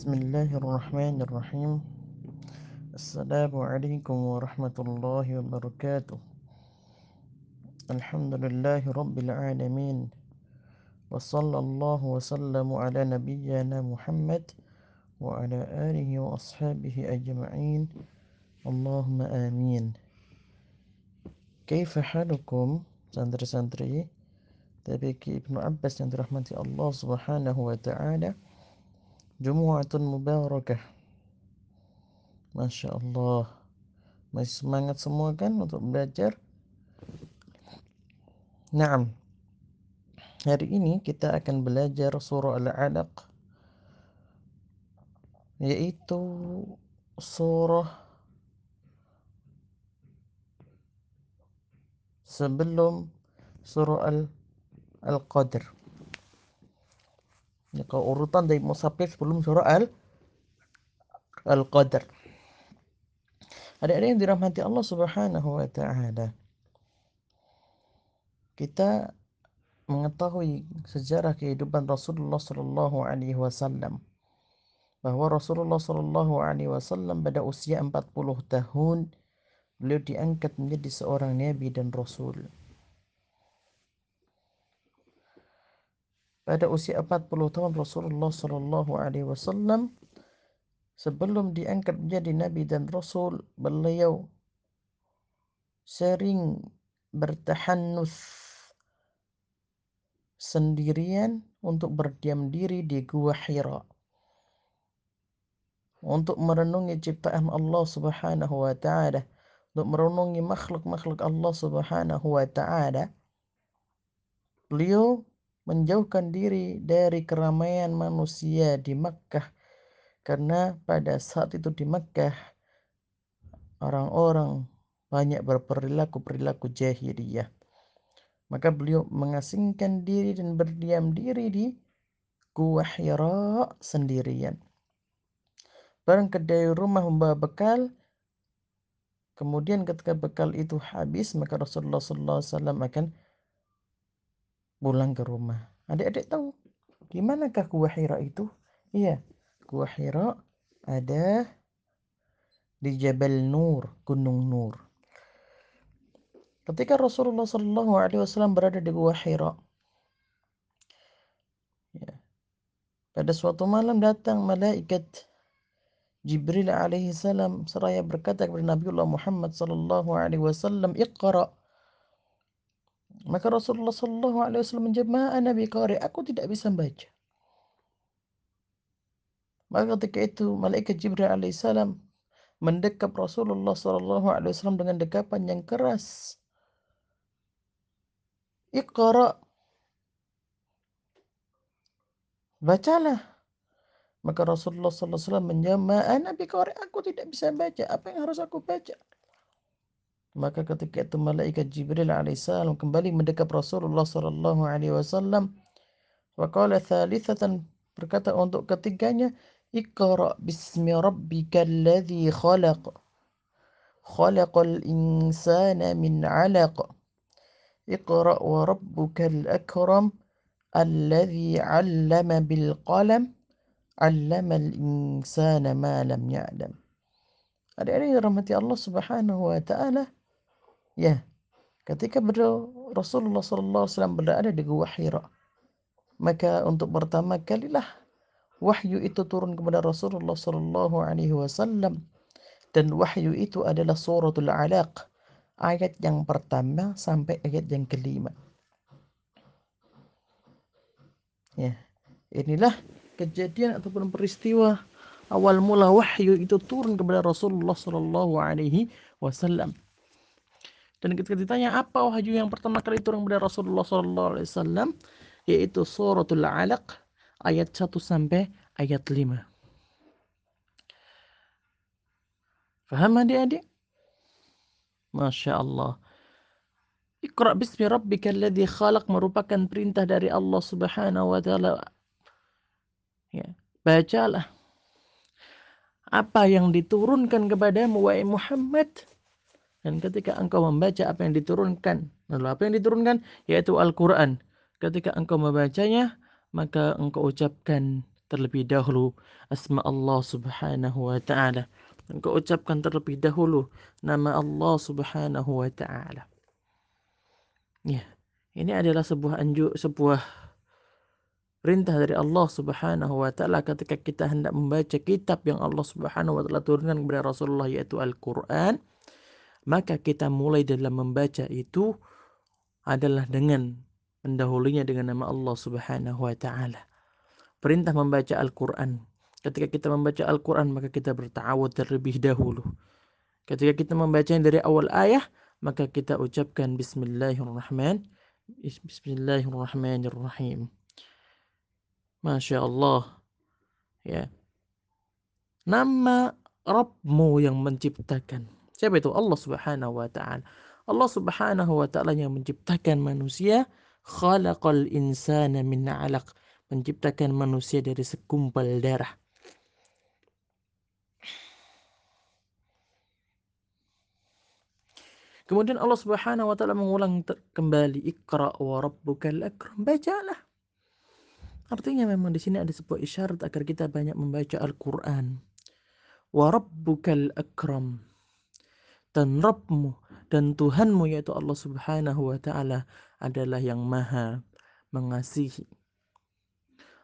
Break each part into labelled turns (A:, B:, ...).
A: بسم الله الرحمن الرحيم. السلام عليكم ورحمة الله وبركاته. الحمد لله رب العالمين. وصلى الله وسلم على نبينا محمد وعلى آله وأصحابه أجمعين. اللهم آمين. كيف حالكم؟ santri-santri TBK Ibnu Abbas yang dirahmati Allah Subhanahu wa taala Jumu'atun Mubarakah. Masya Allah. Masih semangat semua kan untuk belajar? Naam. Hari ini kita akan belajar surah Al-Alaq Yaitu surah Sebelum surah Al-Qadr Ya, kalau urutan dari musafir sebelum surah Al Al-Qadar. Ada-ada yang dirahmati Allah Subhanahu wa taala. Kita mengetahui sejarah kehidupan Rasulullah sallallahu alaihi wasallam bahwa Rasulullah sallallahu alaihi wasallam pada usia 40 tahun beliau diangkat menjadi seorang nabi dan rasul. Pada usia 40 tahun Rasulullah Shallallahu Alaihi Wasallam sebelum diangkat menjadi nabi dan rasul beliau sering bertahanus sendirian untuk berdiam diri di gua Hira. Untuk merenungi ciptaan Allah Subhanahu wa taala untuk merenungi makhluk-makhluk Allah Subhanahu wa taala beliau menjauhkan diri dari keramaian manusia di Makkah karena pada saat itu di Makkah orang-orang banyak berperilaku-perilaku jahiliyah. Maka beliau mengasingkan diri dan berdiam diri di Gua Hira sendirian. Barang kedai rumah membawa bekal, kemudian ketika bekal itu habis, maka Rasulullah SAW akan pulang ke rumah. Adik-adik tahu di manakah Gua Hira itu? Iya, Gua Hira ada di Jabal Nur, Gunung Nur. Ketika Rasulullah Shallallahu Alaihi Wasallam berada di Gua Hira, ya, pada suatu malam datang malaikat Jibril alaihi salam seraya berkata kepada Nabiullah Muhammad sallallahu alaihi wasallam, "Iqra." Maka Rasulullah Sallallahu Alaihi Wasallam menjawab, "Ana biqari, aku tidak bisa membaca." Maka ketika itu malaikat Jibril alaihissalam mendekap Rasulullah Sallallahu Alaihi Wasallam dengan dekapan yang keras. Iqra. Bacalah. Maka Rasulullah Sallallahu Alaihi "Ana biqari, aku tidak bisa baca. Apa yang harus aku baca?" Maka ketika itu malaikat Jibril alaihissalam kembali mendekap Rasulullah sallallahu alaihi wasallam. Waqala thalithatan berkata untuk ketiganya Iqra bismi rabbikal ladzi khalaq khalaqal insana min 'alaq Iqra wa rabbukal akram alladzi 'allama bil qalam 'allama al insana ma lam ya'lam Adik-adik dirahmati Allah Subhanahu wa taala Ya, ketika beliau Rasulullah SAW berada di Gua Hira, maka untuk pertama kalilah wahyu itu turun kepada Rasulullah Sallallahu Alaihi Wasallam dan wahyu itu adalah suratul alaq ayat yang pertama sampai ayat yang kelima. Ya, inilah kejadian ataupun peristiwa awal mula wahyu itu turun kepada Rasulullah Sallallahu Alaihi Wasallam. Dan ketika ditanya apa wahyu yang pertama kali turun kepada Rasulullah SAW, yaitu suratul alaq ayat 1 sampai ayat 5. Faham adik-adik? Masya Allah. Iqra bismi rabbika alladhi khalaq merupakan perintah dari Allah Subhanahu wa taala. Ya, bacalah apa yang diturunkan kepadamu wahai Muhammad dan ketika engkau membaca apa yang diturunkan, lalu apa yang diturunkan? Yaitu Al-Quran. Ketika engkau membacanya, maka engkau ucapkan terlebih dahulu asma Allah Subhanahu wa taala. Engkau ucapkan terlebih dahulu nama Allah Subhanahu wa taala. Ya, ini adalah sebuah anju sebuah perintah dari Allah Subhanahu wa taala ketika kita hendak membaca kitab yang Allah Subhanahu wa taala turunkan kepada Rasulullah yaitu Al-Qur'an, maka kita mulai dalam membaca itu adalah dengan mendahulunya dengan nama Allah Subhanahu wa taala perintah membaca Al-Quran. Ketika kita membaca Al-Quran, maka kita bertawud terlebih dahulu. Ketika kita membacanya dari awal ayah, maka kita ucapkan Bismillahirrahmanirrahim. Bismillahirrahmanirrahim. Masya Allah. Ya. Nama Rabbmu yang menciptakan. Siapa itu? Allah subhanahu wa ta'ala. Allah subhanahu wa ta'ala yang menciptakan manusia. Khalaqal insana min alaq menciptakan manusia dari segumpal darah. Kemudian Allah Subhanahu wa taala mengulang kembali Iqra wa rabbukal akram. Bacalah. Artinya memang di sini ada sebuah isyarat agar kita banyak membaca Al-Qur'an. Wa rabbukal akram. Dan Rabbmu dan Tuhanmu yaitu Allah Subhanahu wa taala adalah yang Maha mengasihi.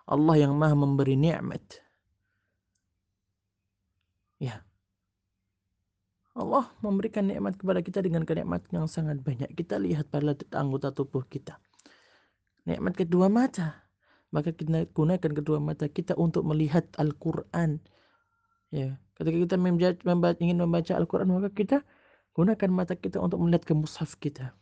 A: Allah yang maha memberi nikmat. Ya. Allah memberikan nikmat kepada kita dengan kenikmatan yang sangat banyak. Kita lihat pada anggota tubuh kita. Nikmat kedua mata. Maka kita gunakan kedua mata kita untuk melihat Al-Quran. Ya, ketika kita ingin membaca Al-Quran, maka kita gunakan mata kita untuk melihat ke mushaf kita.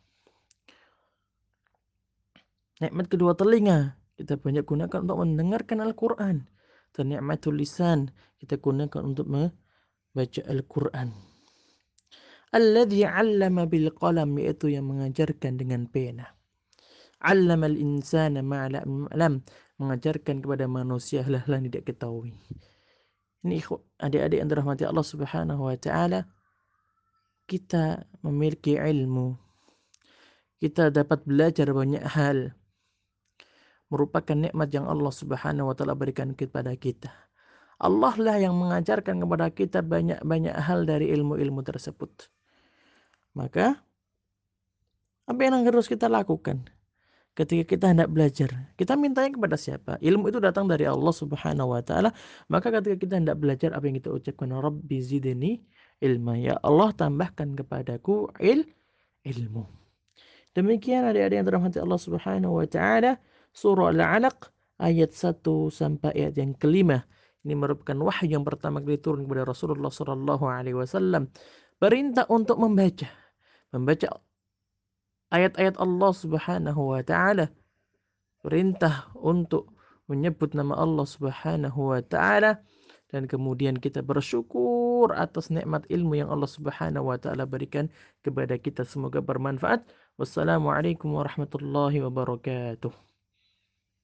A: Nikmat kedua telinga, kita banyak gunakan untuk mendengarkan Al-Quran. Dan ni'matul lisan kita gunakan untuk membaca Al-Quran. Alladhi 'allama bil qalam yaitu yang mengajarkan dengan pena. 'Allama al-insana ma'lam mengajarkan kepada manusia hal-hal yang tidak ketahui. Ini adik-adik yang dirahmati Allah Subhanahu wa taala kita memiliki ilmu. Kita dapat belajar banyak hal merupakan nikmat yang Allah Subhanahu wa taala berikan kepada kita. Allah lah yang mengajarkan kepada kita banyak-banyak hal dari ilmu-ilmu tersebut. Maka apa yang harus kita lakukan ketika kita hendak belajar? Kita mintanya kepada siapa? Ilmu itu datang dari Allah Subhanahu wa taala. Maka ketika kita hendak belajar apa yang kita ucapkan Rabbi zidni ilma ya Allah tambahkan kepadaku il ilmu. Demikian adik-adik yang dirahmati Allah Subhanahu wa taala surah Al-Alaq ayat 1 sampai ayat yang kelima. Ini merupakan wahyu yang pertama kali turun kepada Rasulullah Sallallahu Alaihi Wasallam. Perintah untuk membaca, membaca ayat-ayat Allah Subhanahu Wa Taala. Perintah untuk menyebut nama Allah Subhanahu Wa Taala dan kemudian kita bersyukur atas nikmat ilmu yang Allah Subhanahu wa taala berikan kepada kita. Semoga bermanfaat. Wassalamualaikum warahmatullahi wabarakatuh